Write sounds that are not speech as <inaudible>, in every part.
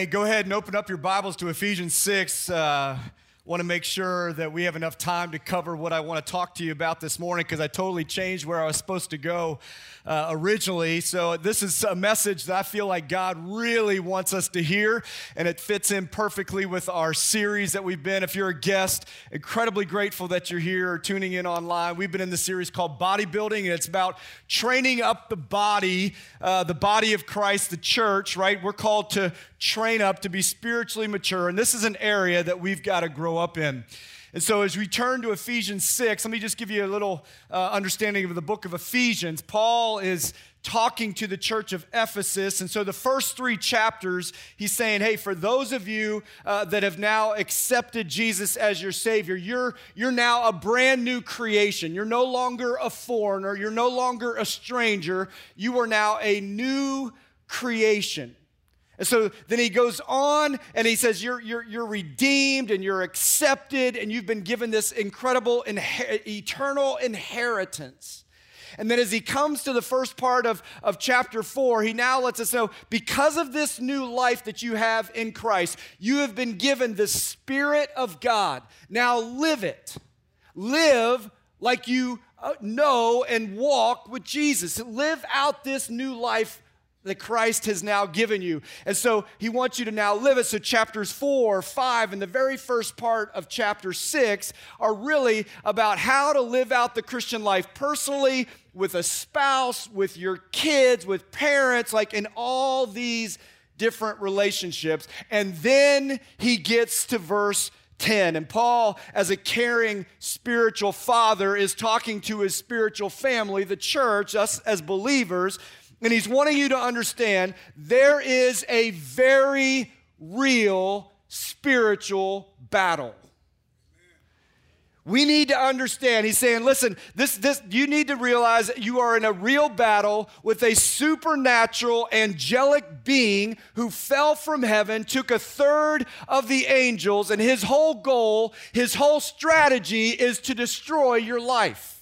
Hey, go ahead and open up your Bibles to Ephesians 6. Uh, want to make sure that we have enough time to cover what I want to talk to you about this morning because I totally changed where I was supposed to go uh, originally. So, this is a message that I feel like God really wants us to hear, and it fits in perfectly with our series that we've been. If you're a guest, incredibly grateful that you're here or tuning in online. We've been in the series called Bodybuilding, and it's about training up the body, uh, the body of Christ, the church, right? We're called to train up to be spiritually mature, and this is an area that we've got to grow up in. And so, as we turn to Ephesians 6, let me just give you a little uh, understanding of the book of Ephesians. Paul is talking to the church of Ephesus. And so, the first three chapters, he's saying, Hey, for those of you uh, that have now accepted Jesus as your Savior, you're, you're now a brand new creation. You're no longer a foreigner, you're no longer a stranger. You are now a new creation. And so then he goes on and he says, You're, you're, you're redeemed and you're accepted, and you've been given this incredible inher- eternal inheritance. And then as he comes to the first part of, of chapter four, he now lets us know because of this new life that you have in Christ, you have been given the Spirit of God. Now live it. Live like you uh, know and walk with Jesus. Live out this new life that Christ has now given you. And so he wants you to now live it. So, chapters four, five, and the very first part of chapter six are really about how to live out the Christian life personally, with a spouse, with your kids, with parents, like in all these different relationships. And then he gets to verse 10. And Paul, as a caring spiritual father, is talking to his spiritual family, the church, us as believers, and he's wanting you to understand there is a very real spiritual battle. We need to understand. He's saying, listen, this, this, you need to realize that you are in a real battle with a supernatural, angelic being who fell from heaven, took a third of the angels, and his whole goal, his whole strategy is to destroy your life.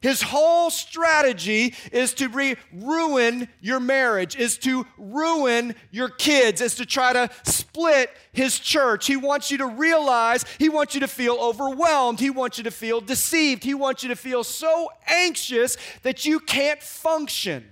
His whole strategy is to re- ruin your marriage, is to ruin your kids, is to try to split his church. He wants you to realize, he wants you to feel overwhelmed, he wants you to feel deceived, he wants you to feel so anxious that you can't function.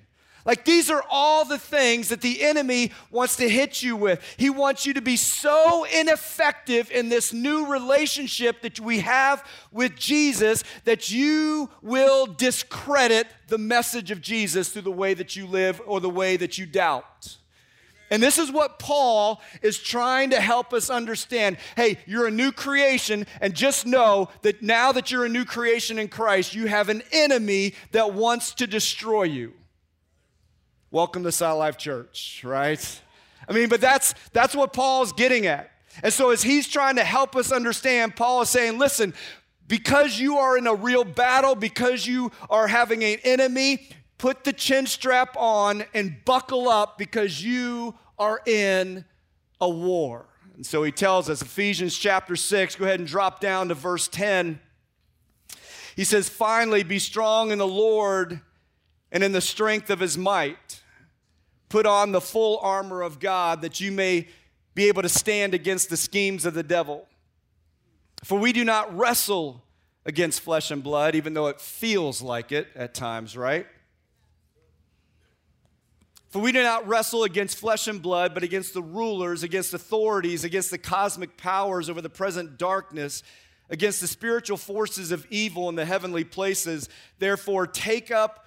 Like these are all the things that the enemy wants to hit you with. He wants you to be so ineffective in this new relationship that we have with Jesus that you will discredit the message of Jesus through the way that you live or the way that you doubt. And this is what Paul is trying to help us understand. Hey, you're a new creation, and just know that now that you're a new creation in Christ, you have an enemy that wants to destroy you. Welcome to South Life Church, right? I mean, but that's that's what Paul's getting at. And so as he's trying to help us understand, Paul is saying, listen, because you are in a real battle, because you are having an enemy, put the chin strap on and buckle up because you are in a war. And so he tells us, Ephesians chapter 6, go ahead and drop down to verse 10. He says, Finally, be strong in the Lord and in the strength of his might. Put on the full armor of God that you may be able to stand against the schemes of the devil. For we do not wrestle against flesh and blood, even though it feels like it at times, right? For we do not wrestle against flesh and blood, but against the rulers, against authorities, against the cosmic powers over the present darkness, against the spiritual forces of evil in the heavenly places. Therefore, take up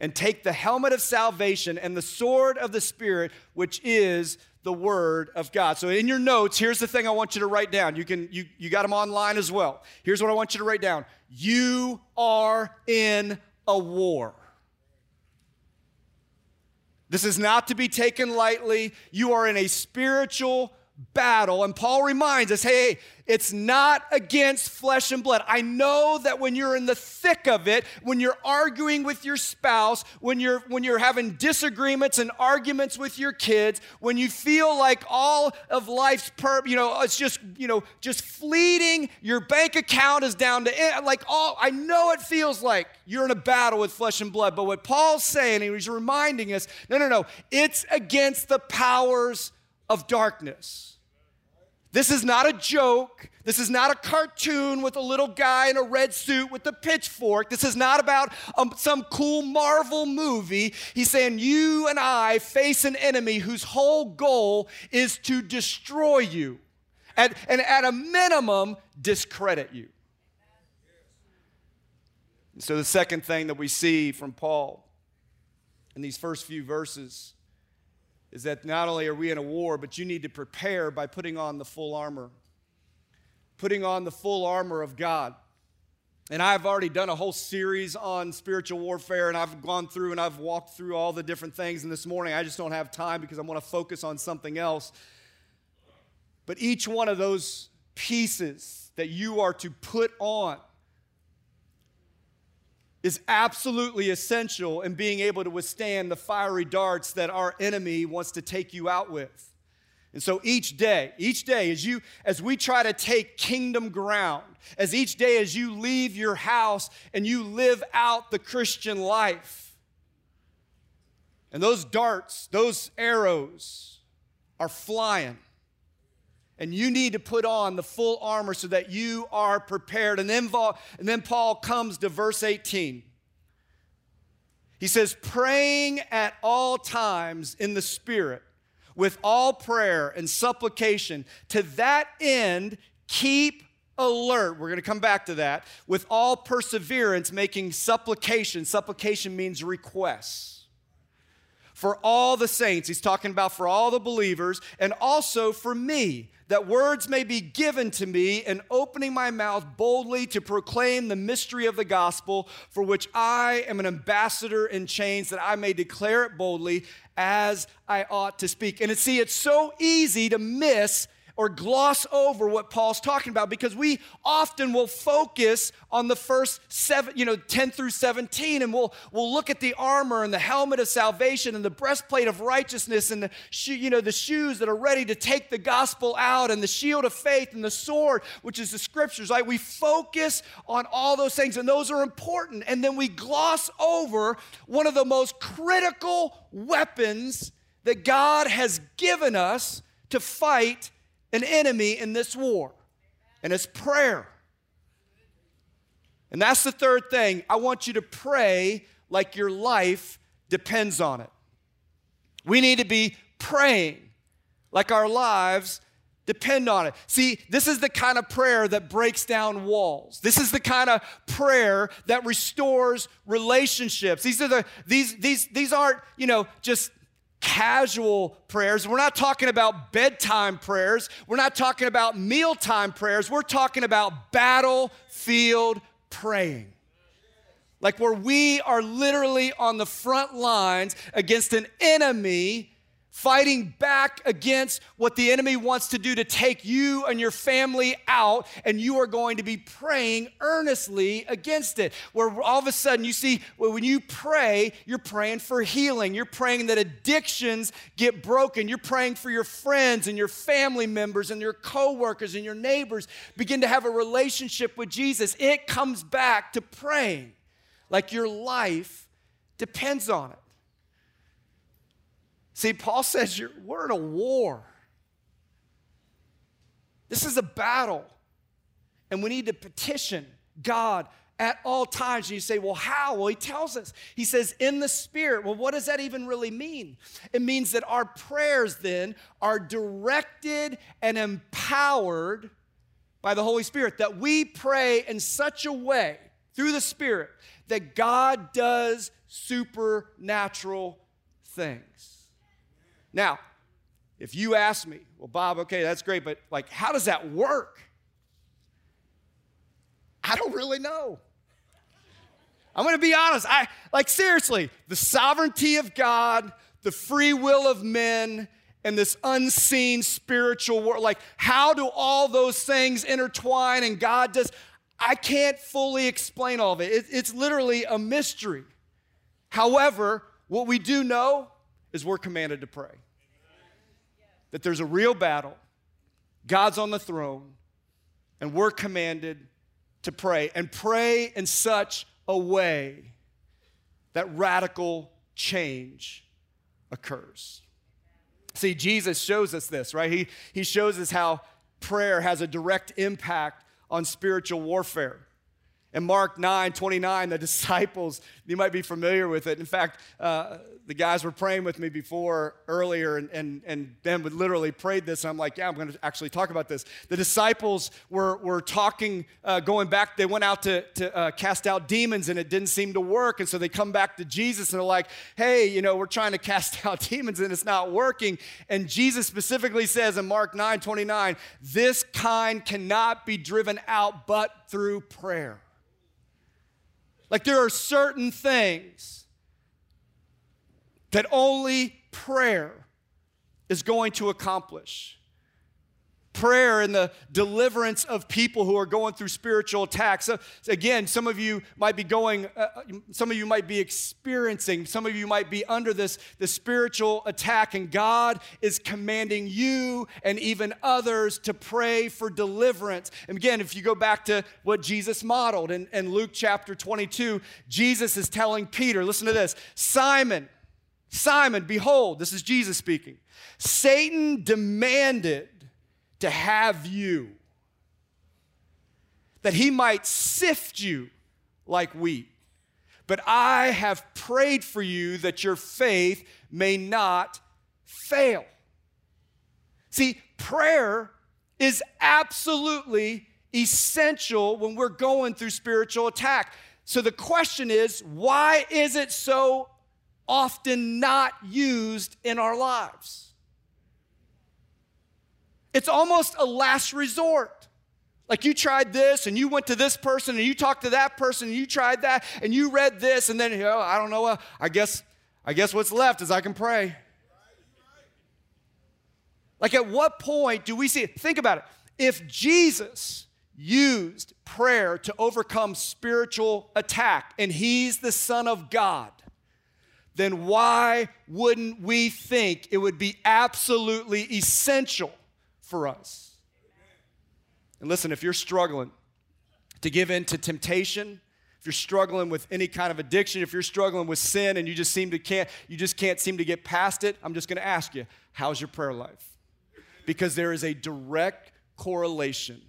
and take the helmet of salvation and the sword of the Spirit, which is the word of God. So in your notes, here's the thing I want you to write down. You can you you got them online as well. Here's what I want you to write down. You are in a war. This is not to be taken lightly. You are in a spiritual battle. And Paul reminds us hey, it's not against flesh and blood. I know that when you're in the thick of it, when you're arguing with your spouse, when you're when you're having disagreements and arguments with your kids, when you feel like all of life's per, you know, it's just, you know, just fleeting, your bank account is down to eh, like all I know it feels like you're in a battle with flesh and blood, but what Paul's saying, and he's reminding us, no, no, no, it's against the powers of darkness. This is not a joke. This is not a cartoon with a little guy in a red suit with a pitchfork. This is not about um, some cool Marvel movie. He's saying, You and I face an enemy whose whole goal is to destroy you, and, and at a minimum, discredit you. so, the second thing that we see from Paul in these first few verses is that not only are we in a war, but you need to prepare by putting on the full armor. Putting on the full armor of God. And I've already done a whole series on spiritual warfare, and I've gone through and I've walked through all the different things. And this morning, I just don't have time because I want to focus on something else. But each one of those pieces that you are to put on is absolutely essential in being able to withstand the fiery darts that our enemy wants to take you out with. And so each day, each day as you as we try to take kingdom ground, as each day as you leave your house and you live out the Christian life. And those darts, those arrows are flying. And you need to put on the full armor so that you are prepared. And then, and then Paul comes to verse 18. He says, praying at all times in the Spirit with all prayer and supplication. To that end, keep alert. We're going to come back to that. With all perseverance, making supplication. Supplication means requests for all the saints. He's talking about for all the believers and also for me, that words may be given to me in opening my mouth boldly to proclaim the mystery of the gospel, for which I am an ambassador in chains, that I may declare it boldly as I ought to speak. And see, it's so easy to miss or gloss over what Paul's talking about because we often will focus on the first seven, you know, 10 through 17, and we'll, we'll look at the armor and the helmet of salvation and the breastplate of righteousness and the, you know, the shoes that are ready to take the gospel out and the shield of faith and the sword, which is the scriptures. Like we focus on all those things, and those are important. And then we gloss over one of the most critical weapons that God has given us to fight an enemy in this war, and it's prayer. And that's the third thing. I want you to pray like your life depends on it. We need to be praying like our lives depend on it. See, this is the kind of prayer that breaks down walls. This is the kind of prayer that restores relationships. These are the these these these aren't, you know, just casual prayers. We're not talking about bedtime prayers. We're not talking about mealtime prayers. We're talking about battlefield praying. Like where we are literally on the front lines against an enemy fighting back against what the enemy wants to do to take you and your family out, and you are going to be praying earnestly against it. Where all of a sudden you see, when you pray, you're praying for healing, you're praying that addictions get broken, you're praying for your friends and your family members and your coworkers and your neighbors begin to have a relationship with Jesus. It comes back to praying like your life depends on it. See, Paul says we're in a war. This is a battle. And we need to petition God at all times. And you say, well, how? Well, he tells us. He says, in the Spirit. Well, what does that even really mean? It means that our prayers then are directed and empowered by the Holy Spirit, that we pray in such a way through the Spirit that God does supernatural things. Now, if you ask me, well, Bob, okay, that's great, but like, how does that work? I don't really know. I'm gonna be honest. I like seriously, the sovereignty of God, the free will of men and this unseen spiritual world. Like, how do all those things intertwine and God does? I can't fully explain all of it. it it's literally a mystery. However, what we do know is we're commanded to pray. That there's a real battle, God's on the throne, and we're commanded to pray. And pray in such a way that radical change occurs. See, Jesus shows us this, right? He, he shows us how prayer has a direct impact on spiritual warfare. In Mark 9 29, the <laughs> disciples, you might be familiar with it. In fact, uh, the guys were praying with me before earlier, and, and, and Ben would literally prayed this. And I'm like, yeah, I'm going to actually talk about this. The disciples were, were talking, uh, going back, they went out to, to uh, cast out demons, and it didn't seem to work. And so they come back to Jesus and they're like, hey, you know, we're trying to cast <laughs> out demons and it's not working. And Jesus specifically says in Mark 9 29, this kind cannot be driven out but through prayer. Like there are certain things that only prayer is going to accomplish prayer and the deliverance of people who are going through spiritual attacks. So, again, some of you might be going, uh, some of you might be experiencing, some of you might be under this, this spiritual attack, and God is commanding you and even others to pray for deliverance. And again, if you go back to what Jesus modeled in, in Luke chapter 22, Jesus is telling Peter, listen to this Simon, Simon, behold, this is Jesus speaking. Satan demanded to have you, that he might sift you like wheat. But I have prayed for you that your faith may not fail. See, prayer is absolutely essential when we're going through spiritual attack. So the question is why is it so often not used in our lives? It's almost a last resort. Like you tried this and you went to this person and you talked to that person and you tried that and you read this and then you know, I don't know, uh, I guess I guess what's left is I can pray. Like at what point do we see it? Think about it. If Jesus used prayer to overcome spiritual attack and he's the son of God, then why wouldn't we think it would be absolutely essential for us. And listen, if you're struggling to give in to temptation, if you're struggling with any kind of addiction, if you're struggling with sin and you just seem to can't you just can't seem to get past it, I'm just to ask you, how's your prayer life? Because there is a direct correlation.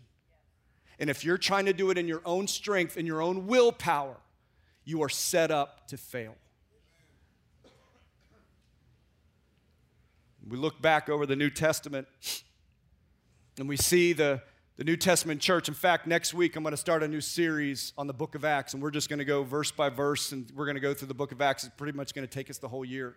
And if you're trying to do it in your own strength and your own willpower, you are set up to fail. We look back over the New Testament and we see the, the New Testament church. In fact, next week I'm going to start a new series on the book of Acts, and we're just going to go verse by verse, and we're going to go through the book of Acts. It's pretty much going to take us the whole year.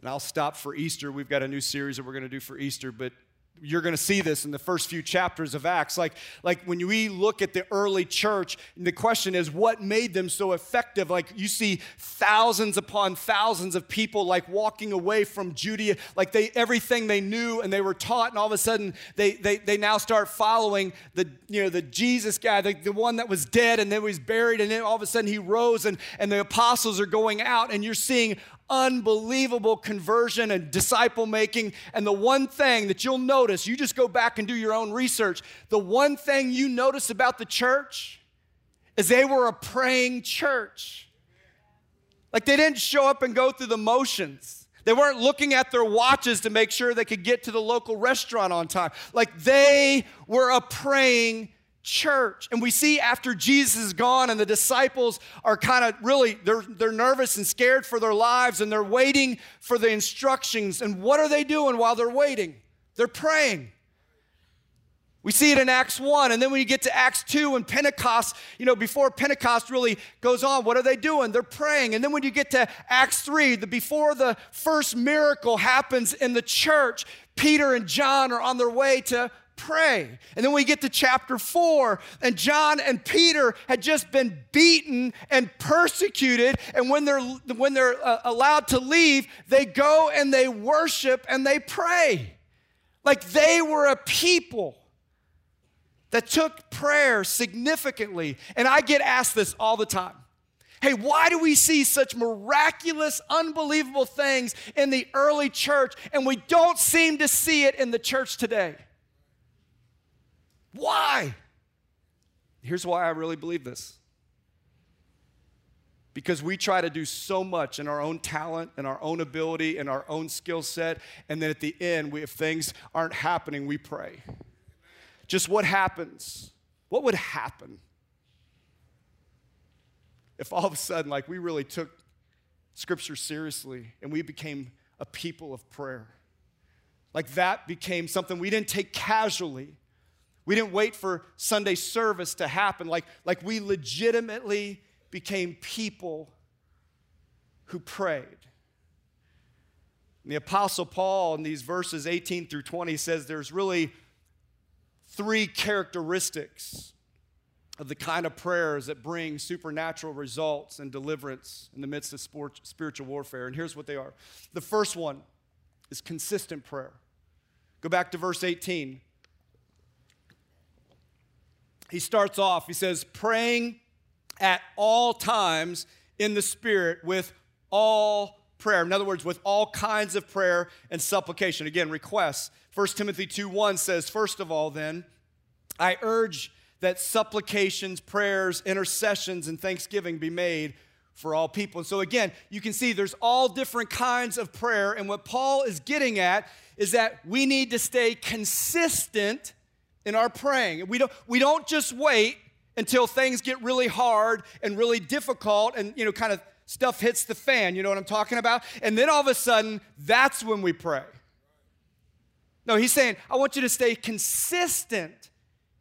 And I'll stop for Easter. We've got a new series that we're going to do for Easter, but you're going to see this in the first few chapters of acts. Like like when we look at the early church the question is what made them so effective? Like you see thousands upon thousands of people like walking away from judea. Like they everything they knew and they were taught and all of a sudden they they, they now start following the you know the jesus guy the, the one that was dead and then was buried and then all of a sudden he rose and and the apostles are going out and you're seeing unbelievable conversion and disciple making. And the one thing that you'll notice, you just go back and do your own research. The one thing you notice about the church is they were a praying church. Like they didn't show up and go through the motions. They weren't looking at their watches to make sure they could get to the local restaurant on time. Like they were a praying church. And we see after Jesus is gone and the disciples are kind of really, they're, they're nervous and scared for their lives and they're waiting for the instructions. And what are they doing while they're waiting? They're praying. We see it in Acts 1. And then when you get to Acts 2 and Pentecost, you know, before Pentecost really goes on, what are they doing? They're praying. And then when you get to Acts 3, the, before the first miracle happens in the church, Peter and John are on their way to pray. And then we get to chapter four, and John and Peter had just been beaten and persecuted. And when they're, when they're uh, allowed to leave, they go and they worship and they pray. Like they were a people that took prayer significantly. And I get asked this all the time. Hey, why do we see such miraculous, unbelievable things in the early church and we don't seem to see it in the church today? Why? Here's why I really believe this. Because we try to do so much in our own talent and our own ability and our own skill set, and then at the end, we, if things aren't happening, we pray. Just what happens? What would happen if all of a sudden, like, we really took Scripture seriously and we became a people of prayer? Like, that became something we didn't take casually we didn't wait for Sunday service to happen. Like, like we legitimately became people who prayed. And the Apostle Paul, in these verses 18 through 20, says there's really three characteristics of the kind of prayers that bring supernatural results and deliverance in the midst of spiritual warfare. And here's what they are the first one is consistent prayer. Go back to verse 18 he starts off, he says, praying at all times in the Spirit with all prayer. In other words, with all kinds of prayer and supplication. Again, requests. 1 Timothy 2 1 says, First of all, then, I urge that supplications, prayers, intercessions, and thanksgiving be made for all people. And so, again, you can see there's all different kinds of prayer. And what Paul is getting at is that we need to stay consistent in our praying. We don't, we don't just wait until things get really hard and really difficult and, you know, kind of stuff hits the fan. You know what I'm talking about? And then all of a sudden, that's when we pray. No, he's saying, I want you to stay consistent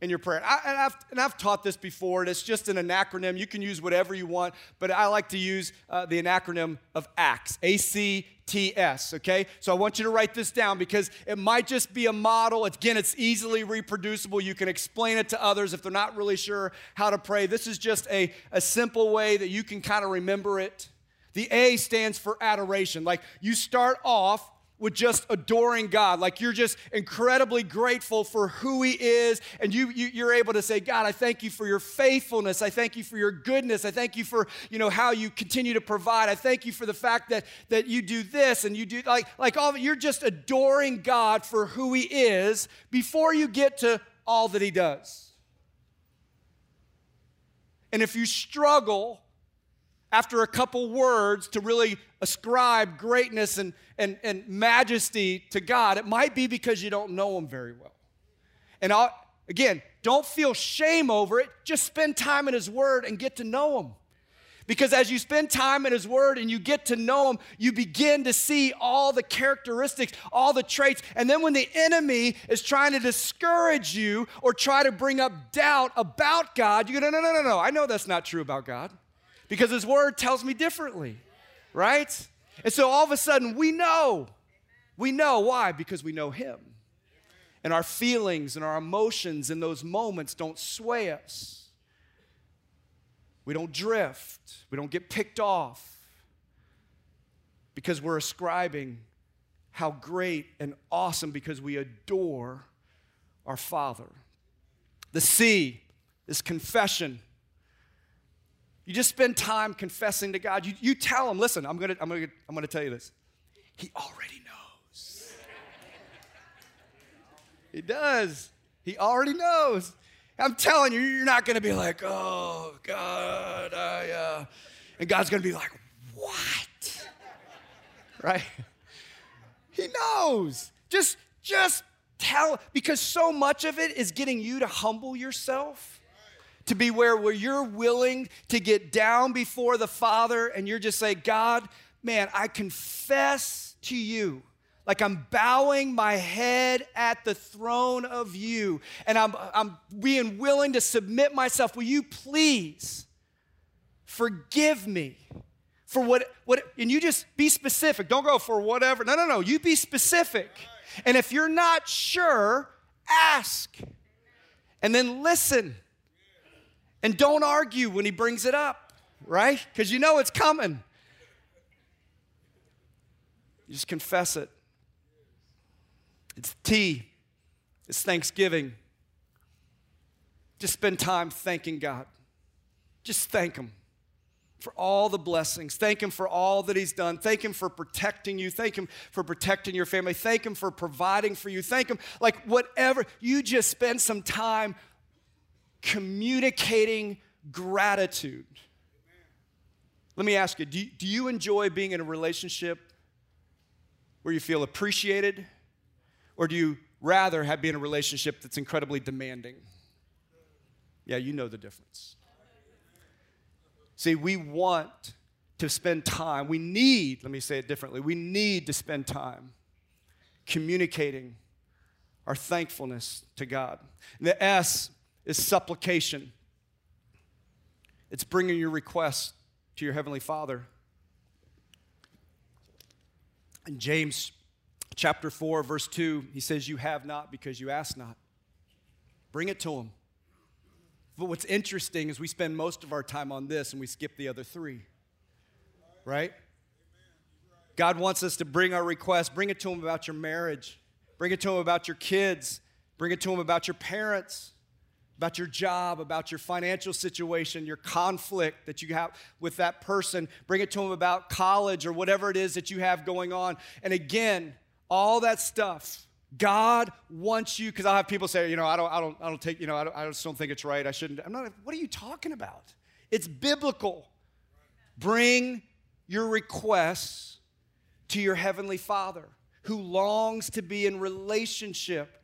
in your prayer. I, and, I've, and I've taught this before, and it's just an acronym. You can use whatever you want, but I like to use uh, the acronym of ACTS, A C T S, okay? So I want you to write this down because it might just be a model. Again, it's easily reproducible. You can explain it to others if they're not really sure how to pray. This is just a, a simple way that you can kind of remember it. The A stands for adoration. Like you start off with just adoring God. Like you're just incredibly grateful for who He is. And you, you, are able to say, God, I thank you for your faithfulness. I thank you for your goodness. I thank you for, you know, how you continue to provide. I thank you for the fact that, that you do this and you do like, like all. You're just adoring God for who He is before you get to all that He does. And if you struggle after a couple words to really ascribe greatness and, and, and majesty to God, it might be because you don't know Him very well. And I'll, again, don't feel shame over it. Just spend time in His Word and get to know Him. Because as you spend time in His Word and you get to know Him, you begin to see all the characteristics, all the traits. And then when the enemy is trying to discourage you or try to bring up doubt about God, you go, no, no, no, no, no. I know that's not true about God because His Word tells me differently, right? And so all of a sudden, we know. We know. Why? Because we know Him. And our feelings and our emotions in those moments don't sway us. We don't drift. We don't get picked off because we're ascribing how great and awesome because we adore our Father. The C is confession. You just spend time confessing to God. You, you tell him, listen, I'm gonna, I'm, gonna, I'm gonna tell you this. He already knows. he does. He already knows. I'm telling you, you're not gonna be like, oh, God, I, uh, and God's gonna be like, what? right? He knows. Just, just tell, because so much of it is getting you to humble yourself to be where, where you're willing to get down before the Father and you're just say, God, man, I confess to you. Like I'm bowing my head at the throne of you and I'm, I'm being willing to submit myself. Will you please forgive me for what, what, and you just be specific. Don't go for whatever. No, no, no. You be specific. And if you're not sure, ask. And then listen. And don't argue when he brings it up, right? Because you know it's coming. You just confess it. It's T, it's Thanksgiving. Just spend time thanking God. Just thank Him for all the blessings. Thank Him for all that He's done. Thank Him for protecting you. Thank Him for protecting your family. Thank Him for providing for you. Thank Him, like whatever. You just spend some time communicating gratitude. Let me ask you do, do you enjoy being in a relationship where you feel appreciated? Or do you rather have been in a relationship that's incredibly demanding? Yeah, you know the difference. See, we want to spend time, we need, let me say it differently, we need to spend time communicating our thankfulness to God. And the S is supplication, it's bringing your request to your Heavenly Father. In James chapter 4, verse 2, he says, You have not because you ask not. Bring it to him. But what's interesting is we spend most of our time on this and we skip the other three. Right? God wants us to bring our requests, bring it to Him about your marriage, bring it to Him about your kids, bring it to Him about your parents, about your job, about your financial situation, your conflict that you have with that person. Bring it to Him about college or whatever it is that you have going on. And again, all that stuff God wants you, because I'll have people say, you know, I don't, I don't, I don't take, you know, I, don't, I just don't think it's right. I shouldn't. I'm not, what are you talking about? It's biblical. Bring your requests to your heavenly Father who longs to be in relationship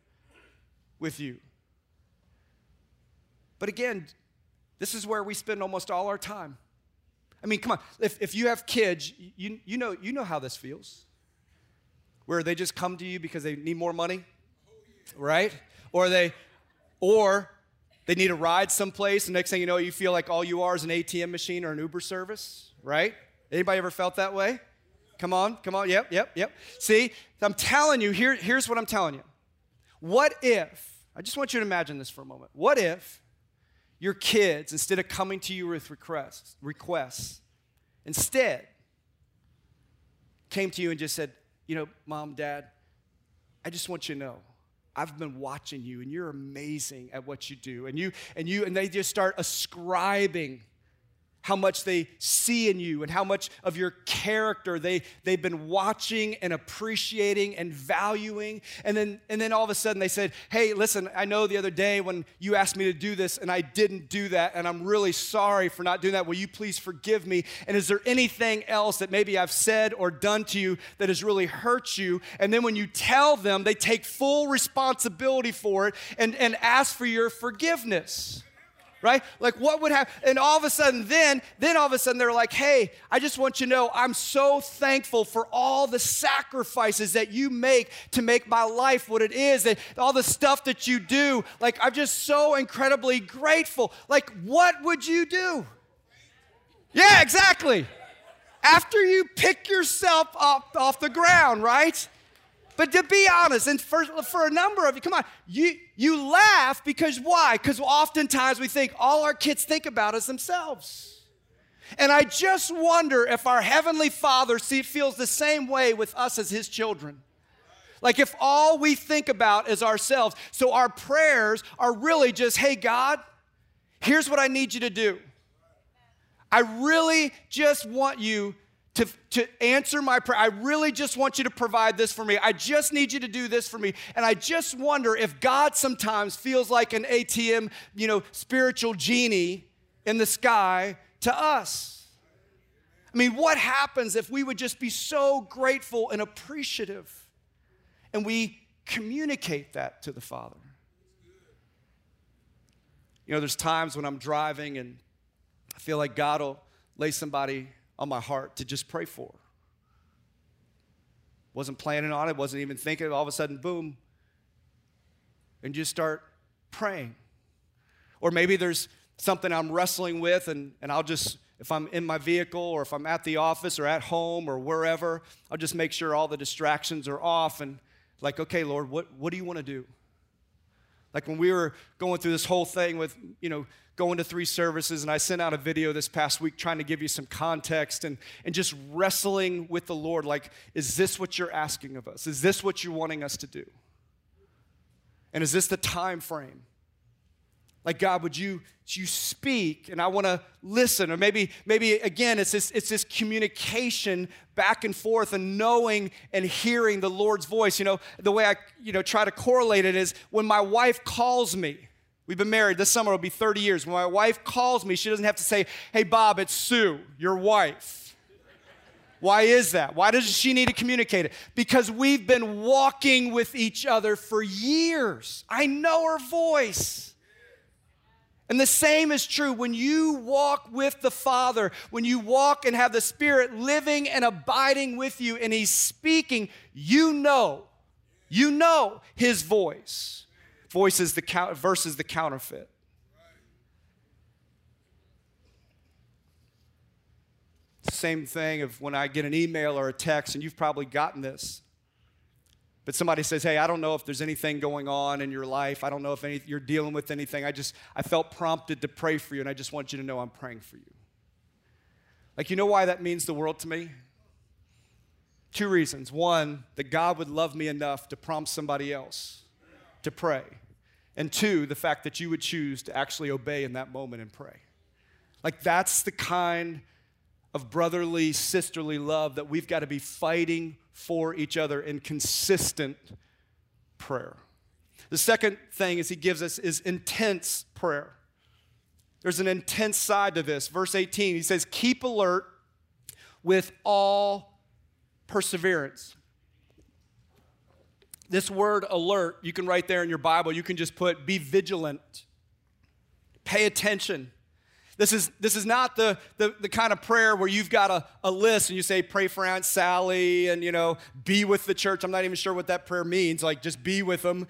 with you. But again, this is where we spend almost all our time. I mean, come on, if, if you have kids, you, you, know, you know how this feels where they just come to you because they need more money, right? Or they, or they need a ride someplace, and next thing you know, you feel like all you are is an ATM machine or an Uber service, right? Anybody ever felt that way? Come on, come on, yep, yep, yep. See, I'm telling you, here, here's what I'm telling you. What if, I just want you to imagine this for a moment. What if your kids, instead of coming to you with requests, requests, instead came to you and just said, you know, mom, dad, I just want you to know I've been watching you and you're amazing at what you do. And you and you and they just start ascribing how much they see in you and how much of your character they, they've been watching and appreciating and valuing. And then, and then all of a sudden they said, Hey, listen, I know the other day when you asked me to do this and I didn't do that, and I'm really sorry for not doing that. Will you please forgive me? And is there anything else that maybe I've said or done to you that has really hurt you? And then when you tell them, they take full responsibility for it and, and ask for your forgiveness right? Like what would happen? And all of a sudden, then, then all of a sudden they're like, hey, I just want you to know I'm so thankful for all the sacrifices that you make to make my life what it is, and all the stuff that you do. Like, I'm just so incredibly grateful. Like, what would you do? Yeah, exactly. After you pick yourself up off the ground, right? But to be honest, and for, for a number of you, come on, you, you laugh because why? Because oftentimes we think all our kids think about is themselves. And I just wonder if our Heavenly Father see, feels the same way with us as His children. Like if all we think about is ourselves. So our prayers are really just, hey, God, here's what I need you to do. I really just want you to, to answer my prayer. I really just want you to provide this for me. I just need you to do this for me. And I just wonder if God sometimes feels like an ATM, you know, spiritual genie in the sky to us. I mean, what happens if we would just be so grateful and appreciative and we communicate that to the Father? You know, there's times when I'm driving and I feel like God will lay somebody on my heart to just pray for. Wasn't planning on it, wasn't even thinking. All of a sudden, boom, and just start praying. Or maybe there's something I'm wrestling with, and, and I'll just, if I'm in my vehicle or if I'm at the office or at home or wherever, I'll just make sure all the distractions are off and, like, okay, Lord, what, what do you want to do? Like when we were going through this whole thing with, you know, going to three services, and I sent out a video this past week trying to give you some context and, and just wrestling with the Lord. Like, is this what you're asking of us? Is this what you're wanting us to do? And is this the time frame? Like, God, would you, you speak and I want to listen? Or maybe, maybe again, it's this, it's this communication back and forth and knowing and hearing the Lord's voice. You know, the way I, you know, try to correlate it is when my wife calls me, we've been married, this summer will be 30 years. When my wife calls me, she doesn't have to say, hey, Bob, it's Sue, your wife. Why is that? Why does she need to communicate it? Because we've been walking with each other for years. I know her voice. And the same is true when you walk with the Father, when you walk and have the Spirit living and abiding with you, and He's speaking, you know, you know His voice. Voice is the count versus the counterfeit. Same thing of when I get an email or a text, and you've probably gotten this. But somebody says, Hey, I don't know if there's anything going on in your life. I don't know if any, you're dealing with anything. I just, I felt prompted to pray for you, and I just want you to know I'm praying for you. Like, you know why that means the world to me? Two reasons. One, that God would love me enough to prompt somebody else to pray. And two, the fact that you would choose to actually obey in that moment and pray. Like, that's the kind of brotherly, sisterly love that we've got to be fighting for each other in consistent prayer. The second thing is he gives us is intense prayer. There's an intense side to this. Verse 18, he says, Keep alert with all perseverance. This word alert, you can write there in your Bible, you can just put be vigilant, pay attention. This is, this is not the, the, the kind of prayer where you've got a, a list and you say, pray for Aunt Sally and, you know, be with the church. I'm not even sure what that prayer means. Like, just be with them.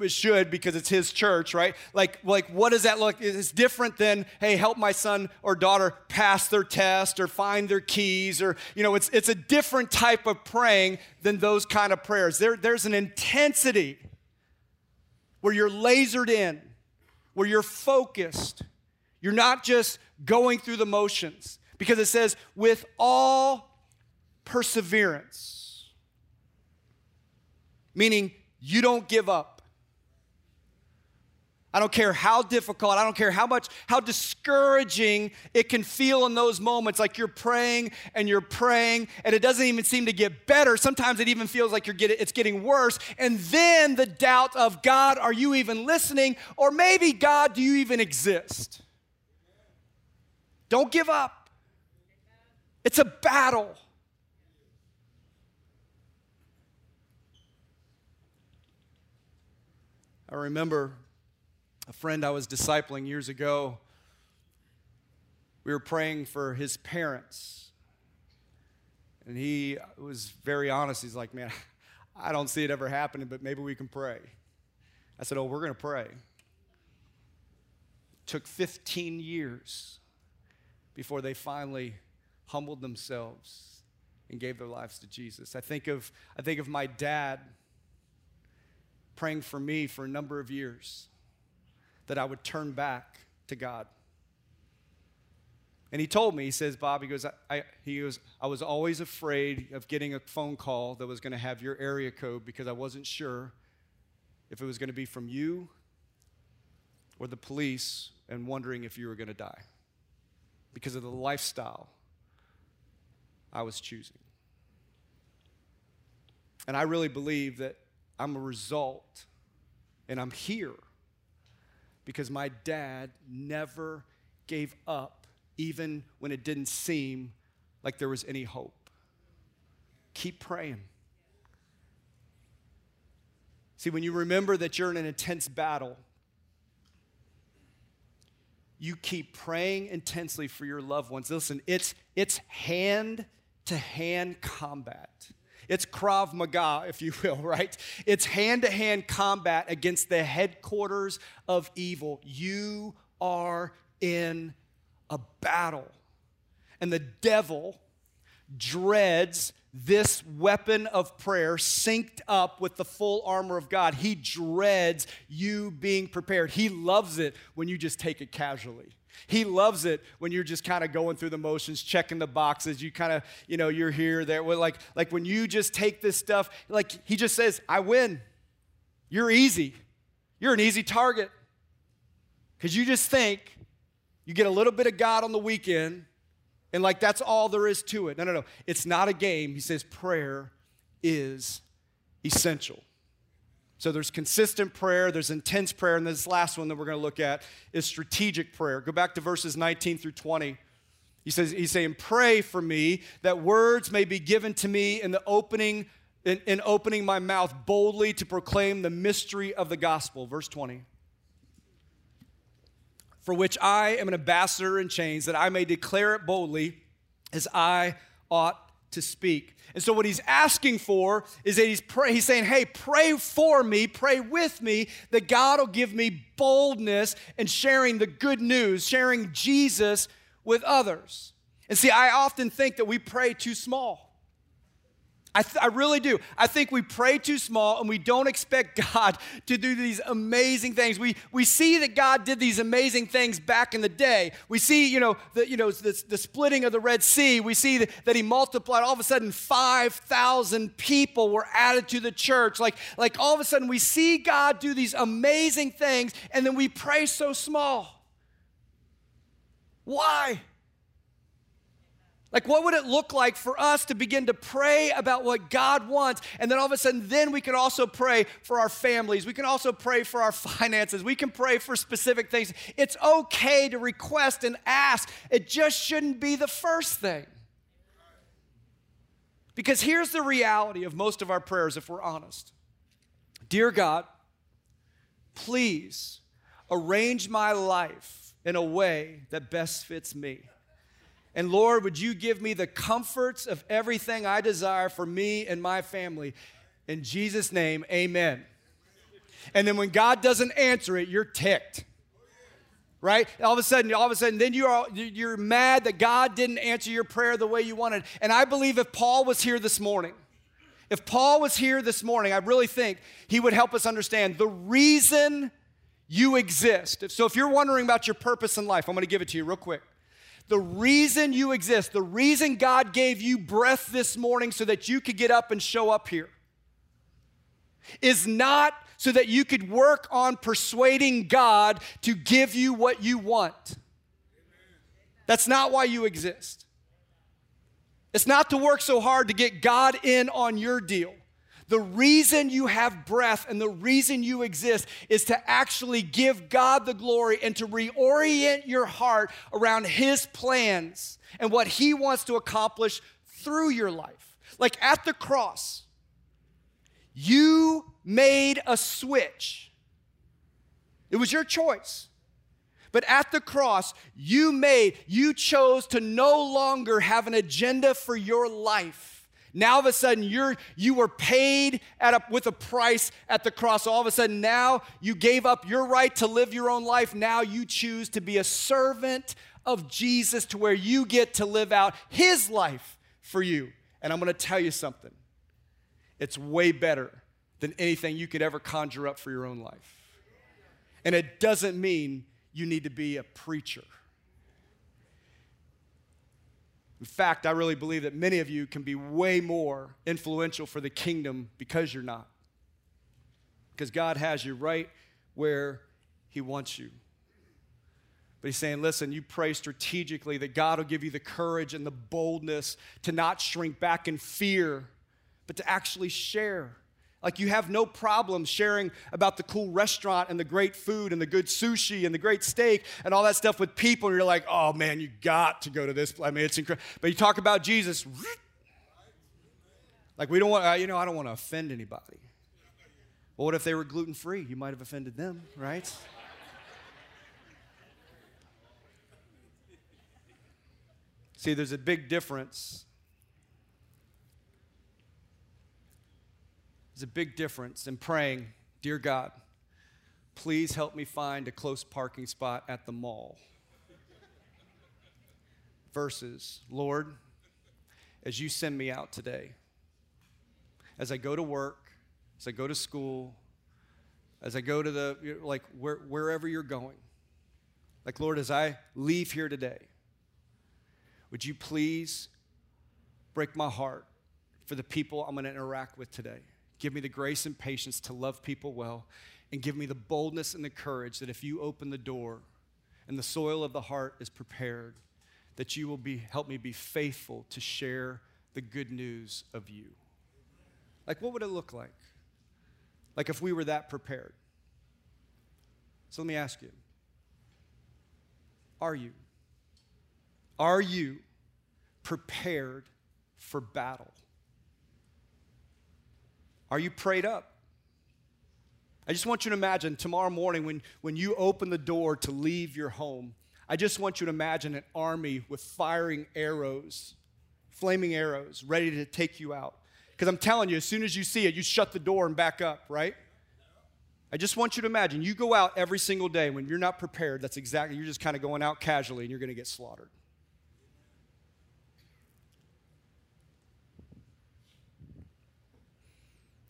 It should because it's his church, right? Like, like what does that look? It's different than, hey, help my son or daughter pass their test or find their keys or, you know, it's, it's a different type of praying than those kind of prayers. There, there's an intensity where you're lasered in, where you're focused you're not just going through the motions because it says, with all perseverance, meaning you don't give up. I don't care how difficult, I don't care how much, how discouraging it can feel in those moments. Like you're praying and you're praying, and it doesn't even seem to get better. Sometimes it even feels like you're getting, it's getting worse. And then the doubt of God, are you even listening? Or maybe, God, do you even exist? Don't give up. It's a battle. I remember a friend I was discipling years ago. We were praying for his parents. And he was very honest. He's like, Man, <laughs> I don't see it ever happening, but maybe we can pray. I said, Oh, we're going to pray. It took 15 years before they finally humbled themselves and gave their lives to Jesus. I think of, I think of my dad praying for me for a number of years that I would turn back to God. And he told me, he says, Bob, he goes, I, I, he goes, I was always afraid of getting a phone call that was going to have your area code because I wasn't sure if it was going to be from you or the police and wondering if you were going to die because of the lifestyle I was choosing. And I really believe that I'm a result and I'm here because my dad never gave up, even when it didn't seem like there was any hope. Keep praying. See, when you remember that you're in an intense battle, you keep praying intensely for your loved ones. Listen, it's, it's hand to hand combat. It's Krav Maga, if you will, <laughs> right? It's hand to hand combat against the headquarters of evil. You are in a battle. And the devil dreads this weapon of prayer synced up with the full armor of God. He dreads you being prepared. He loves it when you just take it casually. He loves it when you're just kind of going through the motions, checking the boxes. You kind of, you know, you're here, there. Like, like when you just take this stuff, like he just says, I win. You're easy. You're an easy target. Because you just think you get a little bit of God on the weekend, and like that's all there is to it. No, no, no. It's not a game. He says prayer is essential. So there's consistent prayer, there's intense prayer, and this last one that we're going to look at is strategic prayer. Go back to verses 19 through 20. He says, he's saying, pray for me that words may be given to me in the opening, in, in opening my mouth boldly to proclaim the mystery of the gospel. Verse 20 for which I am an ambassador in chains, that I may declare it boldly as I ought to speak. And so, what he's asking for is that he's, pray, he's saying, Hey, pray for me, pray with me, that God will give me boldness in sharing the good news, sharing Jesus with others. And see, I often think that we pray too small. I, th- I, really do. I think we pray too small and we don't expect <laughs> God to do these amazing things. We, we see that God did these amazing things back in the day. We see, you know, the, you know the, the splitting of the Red Sea. We see that, that He multiplied. All of a sudden, 5,000 people were added to the church. Like, like all of a sudden, we see God do these amazing things and then we pray so small. Why? Like, what would it look like for us to begin to pray about what God wants? And then all of a sudden, then we can also pray for our families. We can also pray for our <laughs> finances. We can pray for specific things. It's okay to request and ask, it just shouldn't be the first thing. Because here's the reality of most of our prayers, if we're honest Dear God, please arrange my life in a way that best fits me. And Lord, would you give me the comforts of everything I desire for me and my family? In Jesus' name, amen. And then when God doesn't answer it, you're ticked. Right? All of a sudden, all of a sudden, then you are you're mad that God didn't answer your prayer the way you wanted. And I believe if Paul was here this morning, if Paul was here this morning, I really think he would help us understand the reason you exist. So if you're wondering about your purpose in life, I'm going to give it to you real quick. The reason you exist, the reason God gave you breath this morning so that you could get up and show up here, is not so that you could work on persuading God to give you what you want. That's not why you exist. It's not to work so hard to get God in on your deal. The reason you have breath and the reason you exist is to actually give God the glory and to reorient your heart around His plans and what He wants to accomplish through your life. Like at the cross, you made a switch, it was your choice. But at the cross, you made, you chose to no longer have an agenda for your life now all of a sudden you're you were paid at a, with a price at the cross. All of a sudden now you gave up your right to live your own life. Now you choose to be a servant of Jesus to where you get to live out his life for you. And I'm going to tell you something. It's way better than anything you could ever conjure up for your own life. And it doesn't mean you need to be a preacher. In fact, I really believe that many of you can be way more influential for the kingdom because you're not. Because God has you right where He wants you. But He's saying, listen, you pray strategically that God will give you the courage and the boldness to not shrink back in fear, but to actually share like you have no problem sharing about the cool restaurant and the great food and the good sushi and the great steak and all that stuff with people. And you're like, oh man, you got to go to this. Place. I mean, it's incredible. But you talk about Jesus. <laughs> Like we don't want, uh, you know, I don't want to offend anybody. Well, what if they were gluten free? You might have offended them, right? See, there's a big difference There's a big difference in praying, Dear God, please help me find a close parking spot at the mall. Versus, Lord, as you send me out today. As I go to work, as I go to school, as I go to the, like, where, wherever you're going. Like, Lord, as I leave here today, would you please break my heart for the people I'm going to interact with today? Give me the grace and patience to love people well, and give me the boldness and the courage that if you open the door and the soil of the heart is prepared, that you will be, help me be faithful to share the good news of you. Like, what would it look like? Like, if we were that prepared. So let me ask you Are you? Are you prepared for battle? Are you prayed up? I just want you to imagine tomorrow morning when, when you open the door to leave your home, I just want you to imagine an army with firing arrows, flaming arrows, ready to take you out. Because I'm telling you, as soon as you see it, you shut the door and back up, right? I just want you to imagine you go out every single day when you're not prepared. That's exactly, you're just kind of going out casually and you're going to get slaughtered.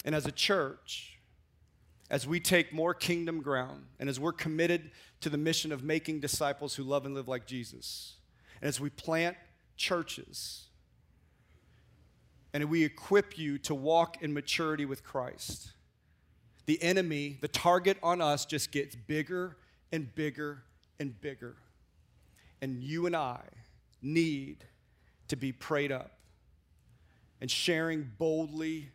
And as a church, as we take more kingdom ground, and as we're committed to the mission of making disciples who love and live like Jesus, and as we plant churches, and we equip you to walk in maturity with Christ, the enemy, the target on us, just gets bigger and bigger and bigger. And you and I need to be prayed up and sharing boldly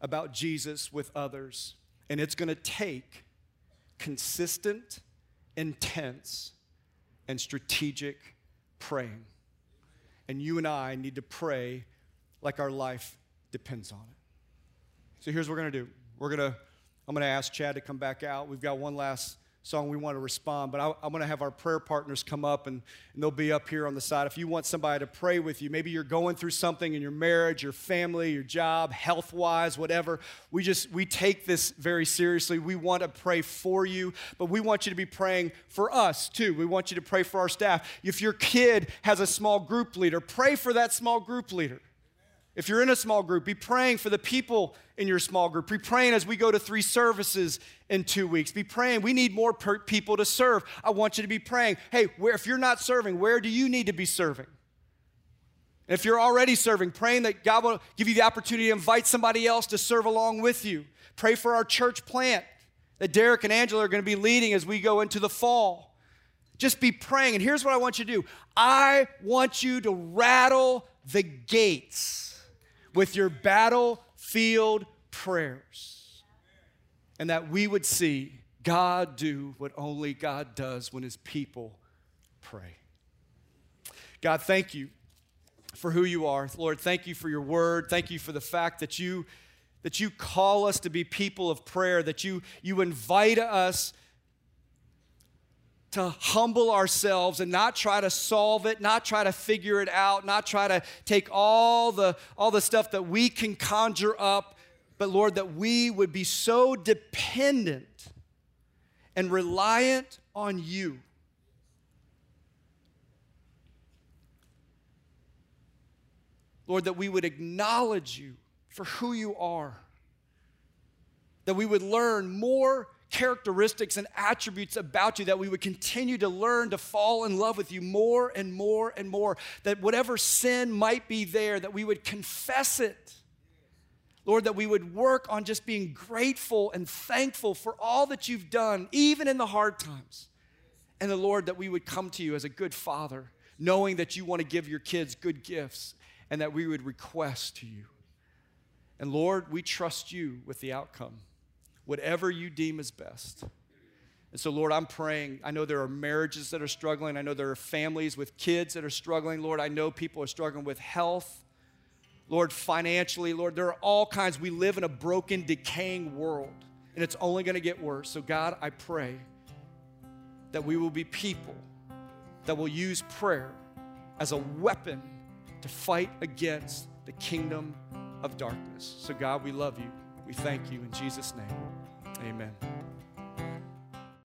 about Jesus with others. And it's going to take consistent, intense, and strategic praying. And you and I need to pray like our life depends on it. So here's what we're going to do. We're going to I'm going to ask Chad to come back out. We've got one last song we want to respond, but I, am going to have our prayer partners come up and, and they'll be up here on the side. If you want somebody to pray with you, maybe you're going through something in your marriage, your family, your job, health wise, whatever, we just, we take this very seriously. We want to pray for you, but we want you to be praying for us too. We want you to pray for our staff. If your kid has a small group leader, pray for that small group leader. If you're in a small group, be praying for the people in your small group. Be praying as we go to three services in two weeks. Be praying. We need more per- people to serve. I want you to be praying. Hey, where, if you're not serving, where do you need to be serving? if you're already serving, praying that God will give you the opportunity to invite somebody else to serve along with you. Pray for our church plant that Derek and Angela are going to be leading as we go into the fall. Just be praying. And here's what I want you to do I want you to rattle the gates with your battlefield prayers. And that we would see God do what only God does when his people pray. God, thank you for who you are. Lord, thank you for your word. Thank you for the fact that you that you call us to be people of prayer, that you you invite us to humble ourselves and not try to solve it, not try to figure it out, not try to take all the, all the stuff that we can conjure up, but Lord, that we would be so dependent and reliant on you. Lord, that we would acknowledge you for who you are, that we would learn more characteristics and attributes about you that we would continue to learn to fall in love with you more and more and more. That whatever sin might be there, that we would confess it. Lord, that we would work on just being grateful and thankful for all that you've done, even in the hard times. And the Lord, that we would come to you as a good father, knowing that you want to give your kids good gifts and that we would request to you. And Lord, we trust you with the outcome whatever you deem is best. And so, Lord, I'm praying. I know there are marriages that are struggling. I know there are families with kids that are struggling. Lord, I know people are struggling with health. Lord, financially, Lord, there are all kinds. We live in a broken, decaying world, and it's only going to get worse. So, God, I pray that we will be people that will use prayer as a weapon to fight against the kingdom of darkness. So, God, we love you. We thank you in Jesus' name. Amen.